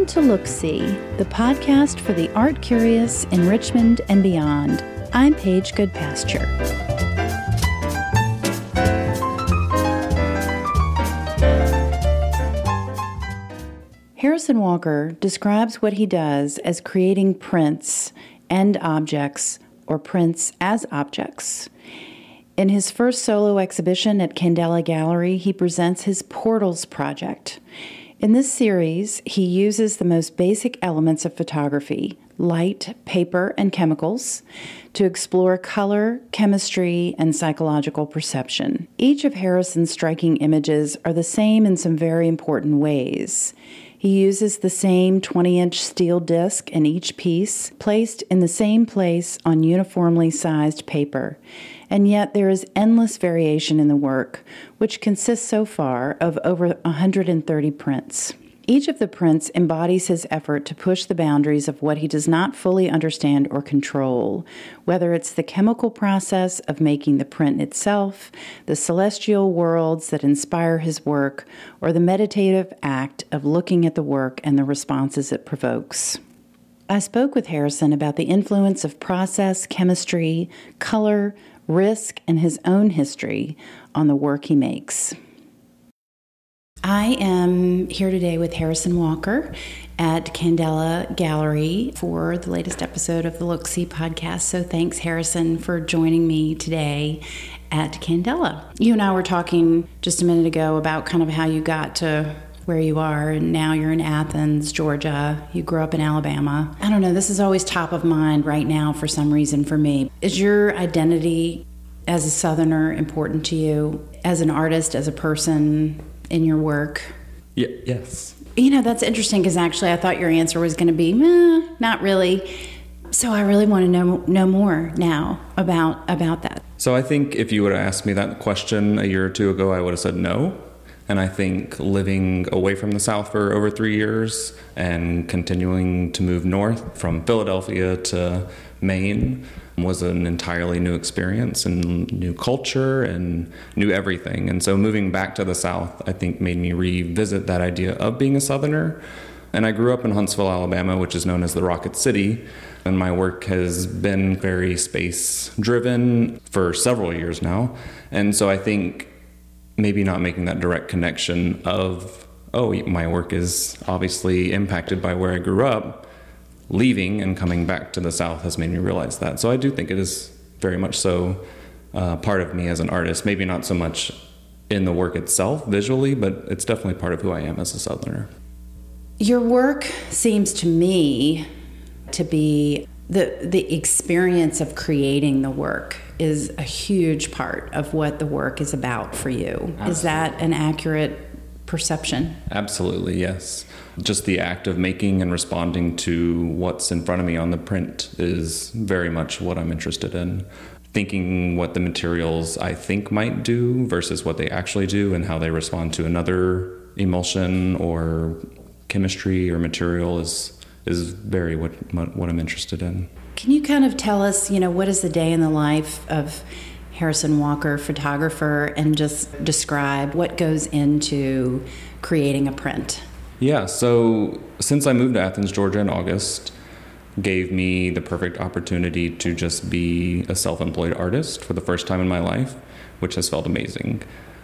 Welcome to Look See, the podcast for the art curious in Richmond and beyond. I'm Paige Goodpasture. Harrison Walker describes what he does as creating prints and objects, or prints as objects. In his first solo exhibition at Candela Gallery, he presents his Portals project. In this series, he uses the most basic elements of photography light, paper, and chemicals to explore color, chemistry, and psychological perception. Each of Harrison's striking images are the same in some very important ways. He uses the same 20 inch steel disc in each piece, placed in the same place on uniformly sized paper and yet there is endless variation in the work, which consists so far of over 130 prints. Each of the prints embodies his effort to push the boundaries of what he does not fully understand or control, whether it's the chemical process of making the print itself, the celestial worlds that inspire his work, or the meditative act of looking at the work and the responses it provokes. I spoke with Harrison about the influence of process, chemistry, color, risk, and his own history on the work he makes. I am here today with Harrison Walker at Candela Gallery for the latest episode of the Look See podcast. So thanks, Harrison, for joining me today at Candela. You and I were talking just a minute ago about kind of how you got to where you are, and now you're in Athens, Georgia. You grew up in Alabama. I don't know, this is always top of mind right now for some reason for me. Is your identity as a Southerner important to you, as an artist, as a person in your work? Yeah, yes. You know, that's interesting because actually I thought your answer was going to be, Meh, not really. So I really want to know know more now about about that. So I think if you would have asked me that question a year or two ago, I would have said no. And I think living away from the South for over three years and continuing to move north from Philadelphia to Maine was an entirely new experience and new culture and new everything. And so moving back to the South, I think made me revisit that idea of being a Southerner. And I grew up in Huntsville, Alabama, which is known as the Rocket City. And my work has been very space driven for several years now. And so I think maybe not making that direct connection of, oh, my work is obviously impacted by where I grew up, leaving and coming back to the South has made me realize that. So I do think it is very much so uh, part of me as an artist. Maybe not so much in the work itself visually, but it's definitely part of who I am as a Southerner. Your work seems to me to be the the experience of creating the work is a huge part of what the work is about for you. Absolutely. Is that an accurate perception? Absolutely, yes. Just the act of making and responding to what's in front of me on the print is very much what I'm interested in. Thinking what the materials I think might do versus what they actually do and how they respond to another emulsion or chemistry or material is is very what what I'm interested in. Can you kind of tell us, you know, what is the day in the life of Harrison Walker, photographer, and just describe what goes into creating a print? Yeah, so since I moved to Athens, Georgia in August, gave me the perfect opportunity to just be a self employed artist for the first time in my life, which has felt amazing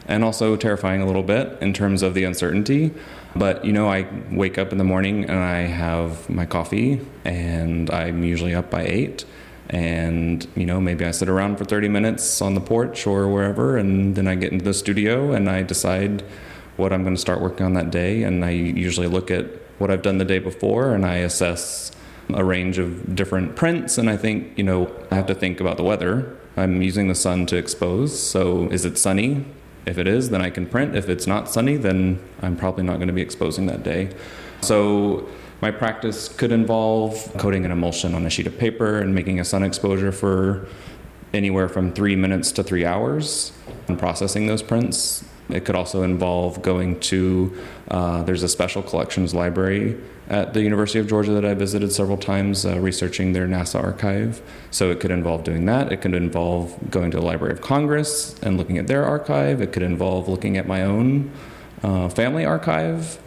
and also terrifying a little bit in terms of the uncertainty. But you know, I wake up in the morning and I have my coffee, and I'm usually up by eight. And you know, maybe I sit around for 30 minutes on the porch or wherever, and then I get into the studio and I decide what I'm going to start working on that day. And I usually look at what I've done the day before and I assess a range of different prints. And I think, you know, I have to think about the weather. I'm using the sun to expose. So is it sunny? If it is, then I can print. If it's not sunny, then I'm probably not going to be exposing that day. So my practice could involve coating an emulsion on a sheet of paper and making a sun exposure for anywhere from three minutes to three hours and processing those prints. It could also involve going to, uh, there's a special collections library at the University of Georgia that I visited several times, uh, researching their NASA archive. So it could involve doing that. It could involve going to the Library of Congress and looking at their archive. It could involve looking at my own uh, family archive.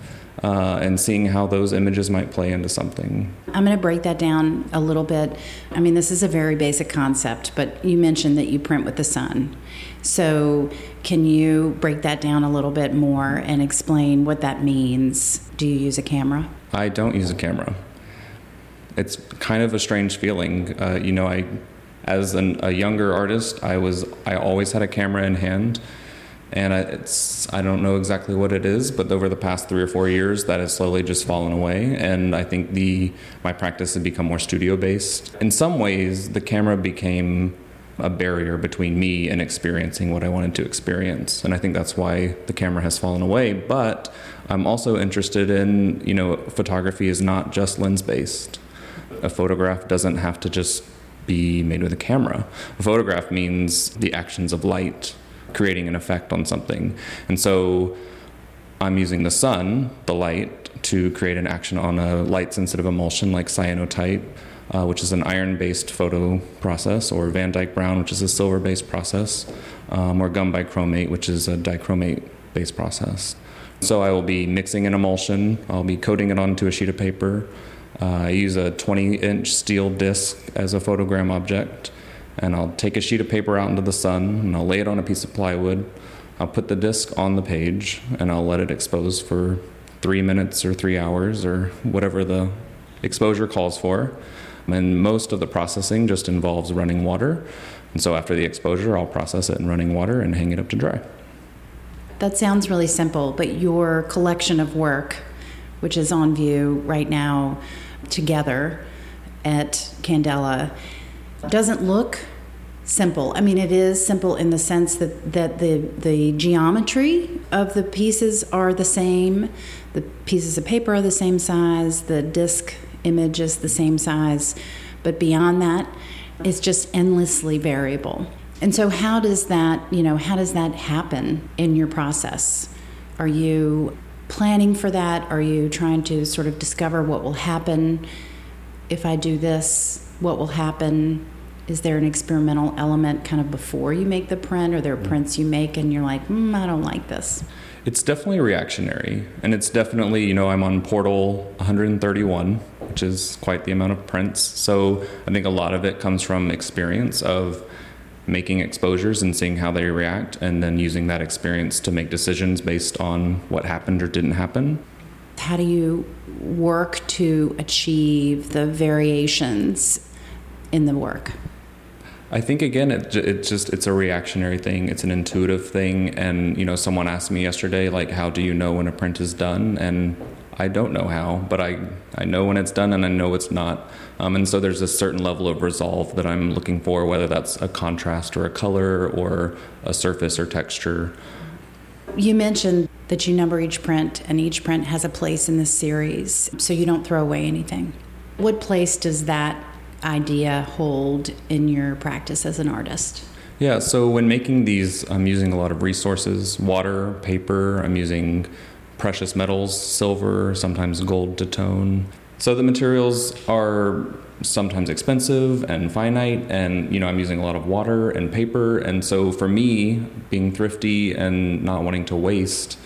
Uh, and seeing how those images might play into something. I'm going to break that down a little bit. I mean, this is a very basic concept, but you mentioned that you print with the sun. So, can you break that down a little bit more and explain what that means? Do you use a camera? I don't use a camera. It's kind of a strange feeling. Uh, you know, I, as an, a younger artist, I was I always had a camera in hand and I, it's I don't know exactly what it is, but over the past three or four years, that has slowly just fallen away. And I think the my practice has become more studio based. In some ways, the camera became a barrier between me and experiencing what I wanted to experience, and I think that's why the camera has fallen away. But I'm also interested in you know photography is not just lens based. A photograph doesn't have to just be made with a camera. A photograph means the actions of light creating an effect on something. And so I'm using the sun, the light, to create an action on a light sensitive emulsion like cyanotype, uh, which is an iron based photo process, or Van Dyke Brown, which is a silver based process, um, or gum bichromate, which is a dichromate based process. So I will be mixing an emulsion, I'll be coating it onto a sheet of paper. Uh, I use a 20 inch steel disc as a photogram object and I'll take a sheet of paper out into the sun and I'll lay it on a piece of plywood. I'll put the disc on the page and I'll let it expose for three minutes or three hours or whatever the exposure calls for. And most of the processing just involves running water. And so after the exposure, I'll process it in running water and hang it up to dry. That sounds really simple, but your collection of work, which is on view right now together at Candela, doesn't look simple. I mean, it is simple in the sense that, that the, the geometry of the pieces are the same, the pieces of paper are the same size, the disc image is the same size, but beyond that, it's just endlessly variable. And so, how does that, you know, how does that happen in your process? Are you planning for that? Are you trying to sort of discover what will happen if I do this? What will happen is there an experimental element kind of before you make the print? Or there are mm. prints you make and you're like mm, i don't like this it's definitely reactionary and it's definitely you know i'm on portal 131 which is quite the amount of prints. So i think a lot of it comes from experience of making exposures and seeing how they react and then using that experience to make decisions based on what happened or didn't happen. How do you work to achieve the variations in the work I think again, it it just it's a reactionary thing. It's an intuitive thing, and you know, someone asked me yesterday, like, how do you know when a print is done? And I don't know how, but I I know when it's done, and I know it's not. Um, and so there's a certain level of resolve that I'm looking for, whether that's a contrast or a color or a surface or texture. You mentioned that you number each print, and each print has a place in the series, so you don't throw away anything. What place does that idea hold in your practice as an artist? Yeah, so when making these, I'm using a lot of resources water, paper, I'm using precious metals, silver, sometimes gold to tone. So the materials are sometimes expensive and finite and you know I'm using a lot of water and paper and so for me being thrifty and not wanting to waste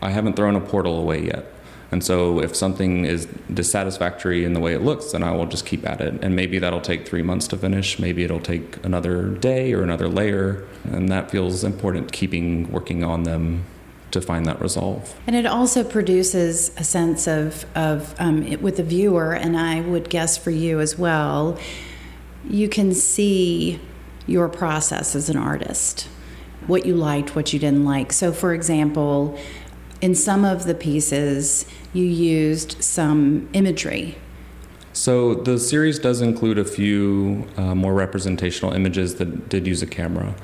I haven't thrown a portal away yet. And so if something is dissatisfactory in the way it looks, then I will just keep at it. And maybe that'll take three months to finish. Maybe it'll take another day or another layer. And that feels important, keeping working on them to find that resolve. And it also produces a sense of, of um, it, with the viewer, and I would guess for you as well, you can see your process as an artist, what you liked, what you didn't like. So, for example, in some of the pieces, you used some imagery. So the series does include a few uh, more representational images that did use a camera.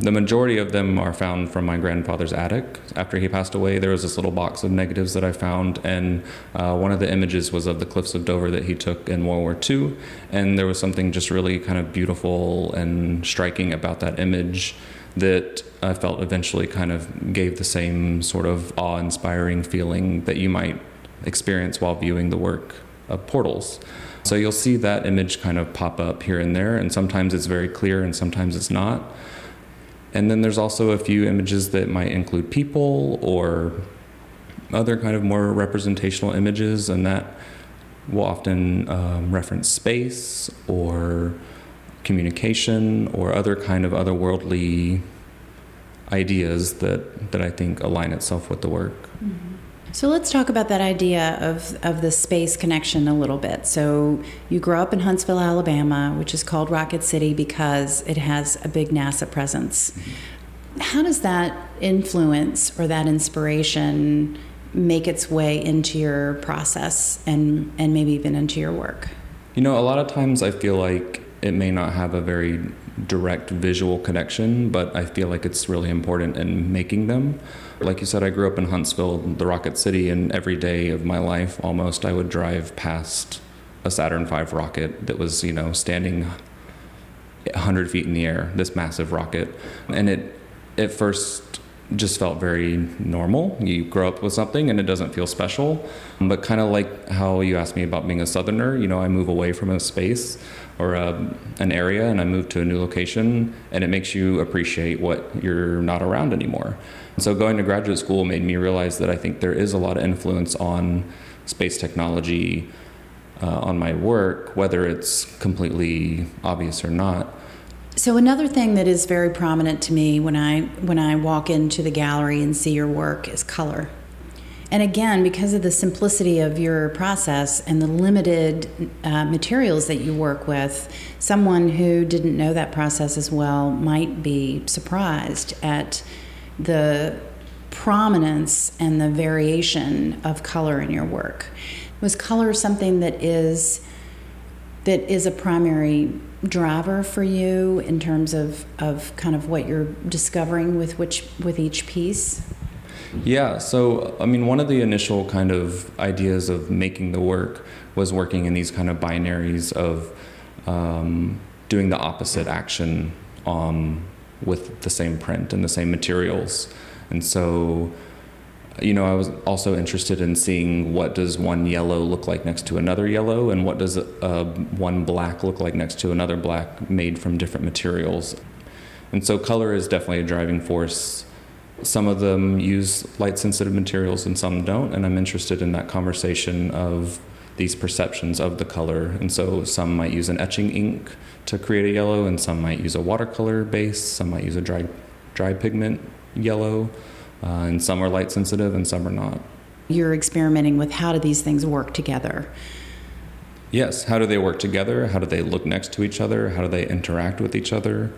The majority of them are found from my grandfather's attic. After he passed away, there was this little box of negatives that I found, and uh, one of the images was of the cliffs of Dover that he took in World War II. And there was something just really kind of beautiful and striking about that image that I felt eventually kind of gave the same sort of awe inspiring feeling that you might experience while viewing the work of portals. So you'll see that image kind of pop up here and there, and sometimes it's very clear and sometimes it's not. And then there's also a few images that might include people or other kind of more representational images, and that will often um, reference space or communication or other kind of otherworldly ideas that, that I think align itself with the work. Mm-hmm. So let's talk about that idea of, of the space connection a little bit. So you grew up in Huntsville, Alabama, which is called Rocket City because it has a big NASA presence. Mm-hmm. How does that influence or that inspiration make its way into your process and, and maybe even into your work? You know, a lot of times I feel like it may not have a very direct visual connection, but I feel like it's really important in making them. Like you said, I grew up in Huntsville, the Rocket City, and every day of my life almost I would drive past a Saturn V rocket that was, you know, standing 100 feet in the air, this massive rocket. And it, at first, just felt very normal. You grow up with something and it doesn't feel special. But kind of like how you asked me about being a southerner, you know, I move away from a space or a, um, an area and I move to a new location and it makes you appreciate what you're not around anymore. So going to graduate school made me realize that I think there is a lot of influence on space technology uh, on my work, whether it's completely obvious or not. So another thing that is very prominent to me when I when I walk into the gallery and see your work is color. And again, because of the simplicity of your process and the limited uh, materials that you work with, someone who didn't know that process as well might be surprised at the prominence and the variation of color in your work. Was color something that is that is a primary driver for you in terms of, of kind of what you're discovering with which with each piece? Yeah, so I mean, one of the initial kind of ideas of making the work was working in these kind of binaries of um, doing the opposite action um, with the same print and the same materials. And so you know, I was also interested in seeing what does one yellow look like next to another yellow, and what does uh, one black look like next to another black made from different materials. And so, color is definitely a driving force. Some of them use light sensitive materials and some don't, and I'm interested in that conversation of these perceptions of the color. And so, some might use an etching ink to create a yellow, and some might use a watercolor base, some might use a dry, dry pigment yellow uh, and some are light sensitive and some are not. You're experimenting with how do these things work together? Yes, how do they work together? How do they look next to each other? How do they interact with each other?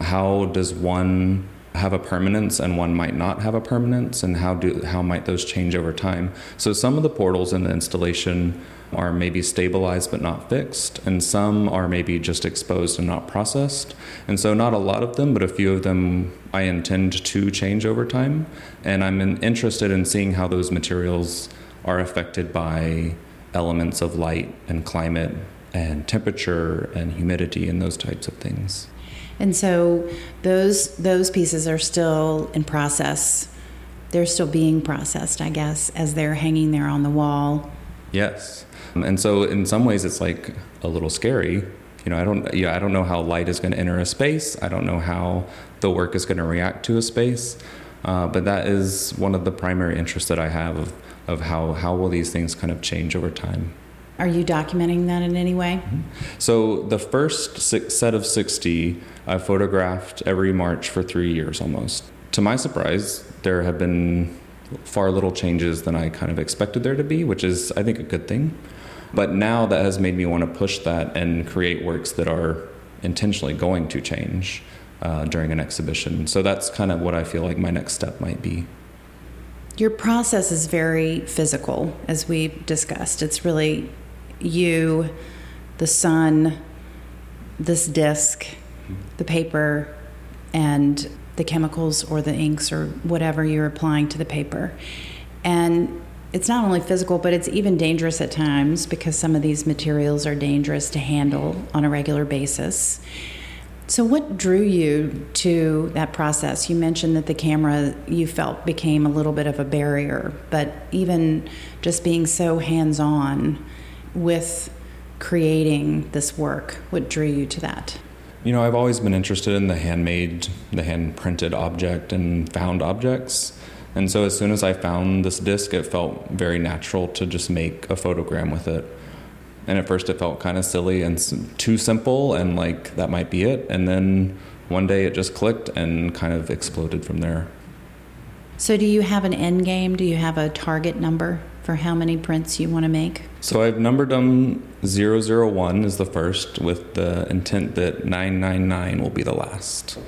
How does one have a permanence and one might not have a permanence and how do how might those change over time? So some of the portals in the installation are maybe stabilized but not fixed, and some are maybe just exposed and not processed. And so, not a lot of them, but a few of them I intend to change over time. And I'm interested in seeing how those materials are affected by elements of light and climate and temperature and humidity and those types of things. And so those those pieces are still in process. They're still being processed, I guess, as they're hanging there on the wall. Yes. And so in some ways it's like a little scary. You know, I don't yeah, I don't know how light is going to enter a space. I don't know how the work is going to react to a space. Uh, but that is one of the primary interests that I have of, of how, how will these things kind of change over time. Are you documenting that in any way? Mm-hmm. So the first set of 60 I photographed every March for three years almost. To my surprise, there have been far little changes than I kind of expected there to be, which is, I think, a good thing. But now that has made me want to push that and create works that are intentionally going to change uh, during an exhibition. So that's kind of what I feel like my next step might be. Your process is very physical, as we discussed. It's really you, the sun, this disc, the paper, and the chemicals or the inks or whatever you're applying to the paper. And it's not only physical, but it's even dangerous at times because some of these materials are dangerous to handle on a regular basis. So, what drew you to that process? You mentioned that the camera you felt became a little bit of a barrier, but even just being so hands on with creating this work, what drew you to that? You know, I've always been interested in the handmade, the hand printed object and found objects. And so as soon as I found this disc, it felt very natural to just make a photogram with it. And at first it felt kind of silly and too simple and like that might be it. And then one day it just clicked and kind of exploded from there. So, do you have an end game? Do you have a target number for how many prints you want to make? So, I've numbered them 001 is the first, with the intent that 999 will be the last.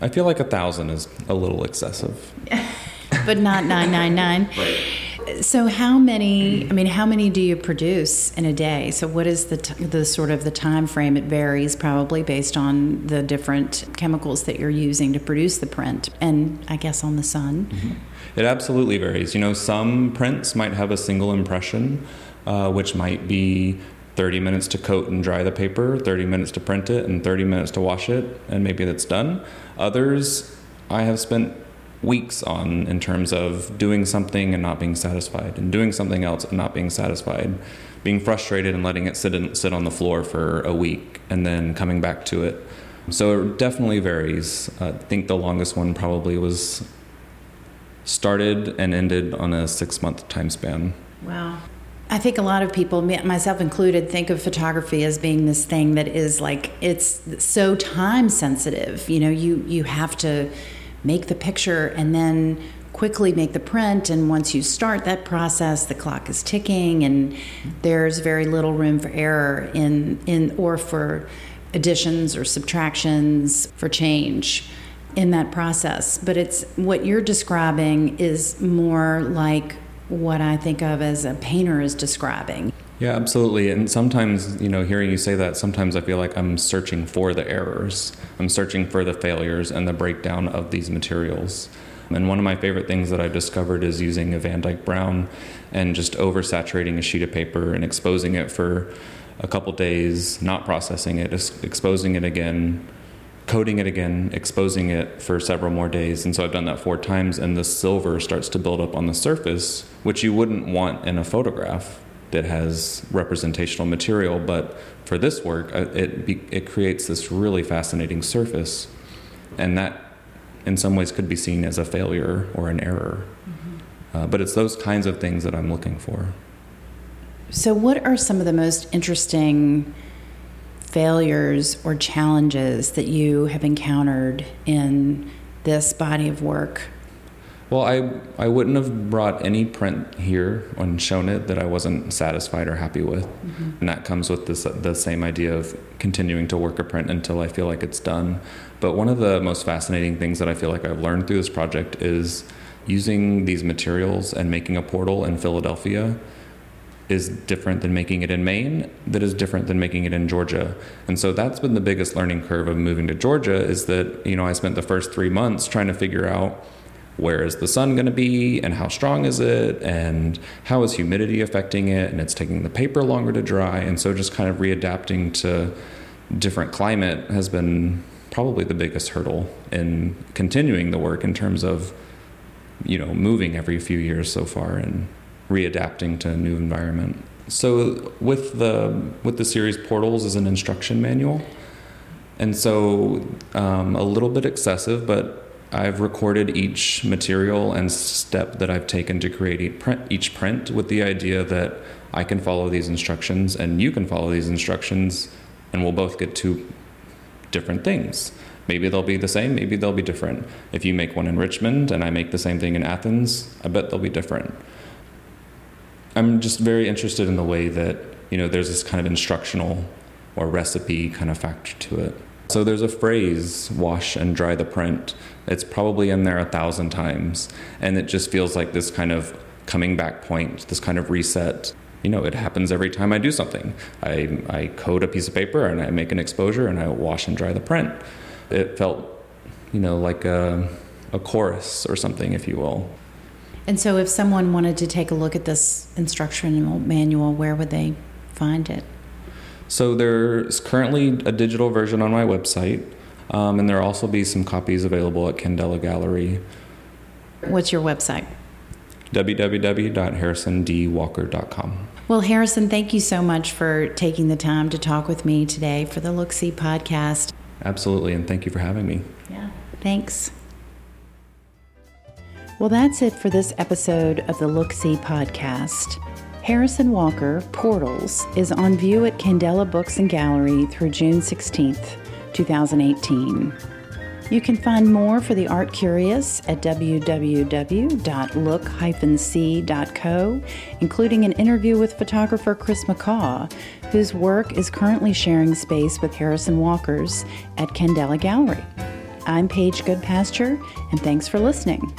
I feel like a thousand is a little excessive. but not 999. right. So how many? I mean, how many do you produce in a day? So what is the t- the sort of the time frame? It varies probably based on the different chemicals that you're using to produce the print, and I guess on the sun. Mm-hmm. It absolutely varies. You know, some prints might have a single impression, uh, which might be 30 minutes to coat and dry the paper, 30 minutes to print it, and 30 minutes to wash it, and maybe that's done. Others, I have spent weeks on in terms of doing something and not being satisfied, and doing something else and not being satisfied, being frustrated and letting it sit in, sit on the floor for a week, and then coming back to it. So it definitely varies. I think the longest one probably was started and ended on a six month time span. Wow. I think a lot of people, myself included, think of photography as being this thing that is like it's so time sensitive. You know, you you have to make the picture and then quickly make the print. And once you start that process the clock is ticking and there's very little room for error in in or for additions or subtractions for change in that process. But it's what you're describing is more like what I think of as a painter is describing yeah, absolutely. And sometimes, you know, hearing you say that, sometimes I feel like I'm searching for the errors. I'm searching for the failures and the breakdown of these materials. And one of my favorite things that I've discovered is using a Van Dyke Brown and just oversaturating a sheet of paper and exposing it for a couple days, not processing it, exposing it again, coating it again, exposing it for several more days. And so I've done that four times, and the silver starts to build up on the surface, which you wouldn't want in a photograph that has representational material, but for this work, uh, it it creates this really fascinating surface, and that, in some ways, could be seen as a failure or an error. Mm-hmm. Uh, but it's those kinds of things that I'm looking for. So, what are some of the most interesting failures or challenges that you have encountered in this body of work? Well, I I wouldn't have brought any print here and shown it that I wasn't satisfied or happy with, mm-hmm. and that comes with this the same idea of continuing to work a print until I feel like it's done. But one of the most fascinating things that I feel like I've learned through this project is using these materials and making a portal in Philadelphia is different than making it in Maine, that is different than making it in Georgia. And so that's been the biggest learning curve of moving to Georgia is that, you know, I spent the first three months trying to figure out where is the sun going to be and how strong is it and how is humidity affecting it and it's taking the paper longer to dry and so just kind of readapting to different climate has been probably the biggest hurdle in continuing the work in terms of you know moving every few years so far and readapting to a new environment. So with the with the series portals is an instruction manual. And so um, a little bit excessive but I've recorded each material and step that I've taken to create each print, with the idea that I can follow these instructions and you can follow these instructions and we'll both get two different things. Maybe they'll be the same, maybe they'll be different. If you make one in Richmond and I make the same thing in Athens, I bet they'll be different. I'm just very interested in the way that, you know, there's this kind of instructional or recipe kind of factor to it. So there's a phrase, wash and dry the print. It's probably in there a thousand times. And it just feels like this kind of coming back point, this kind of reset. You know, it happens every time I do something. I, I code a piece of paper and I make an exposure and I wash and dry the print. It felt, you know, like a, a chorus or something, if you will. And so, if someone wanted to take a look at this instructional manual, where would they find it? So there's currently a digital version on my website, um, and there'll also be some copies available at Candela Gallery. What's your website? www.harrisondwalker.com. Well, Harrison, thank you so much for taking the time to talk with me today for the Look See podcast. Absolutely, and thank you for having me. Yeah, thanks. Well, that's it for this episode of the Look See podcast. Harrison Walker, Portals, is on view at Candela Books and Gallery through June 16th, 2018. You can find more for the art curious at www.look-c.co, including an interview with photographer Chris McCaw, whose work is currently sharing space with Harrison Walker's at Candela Gallery. I'm Paige Goodpasture, and thanks for listening.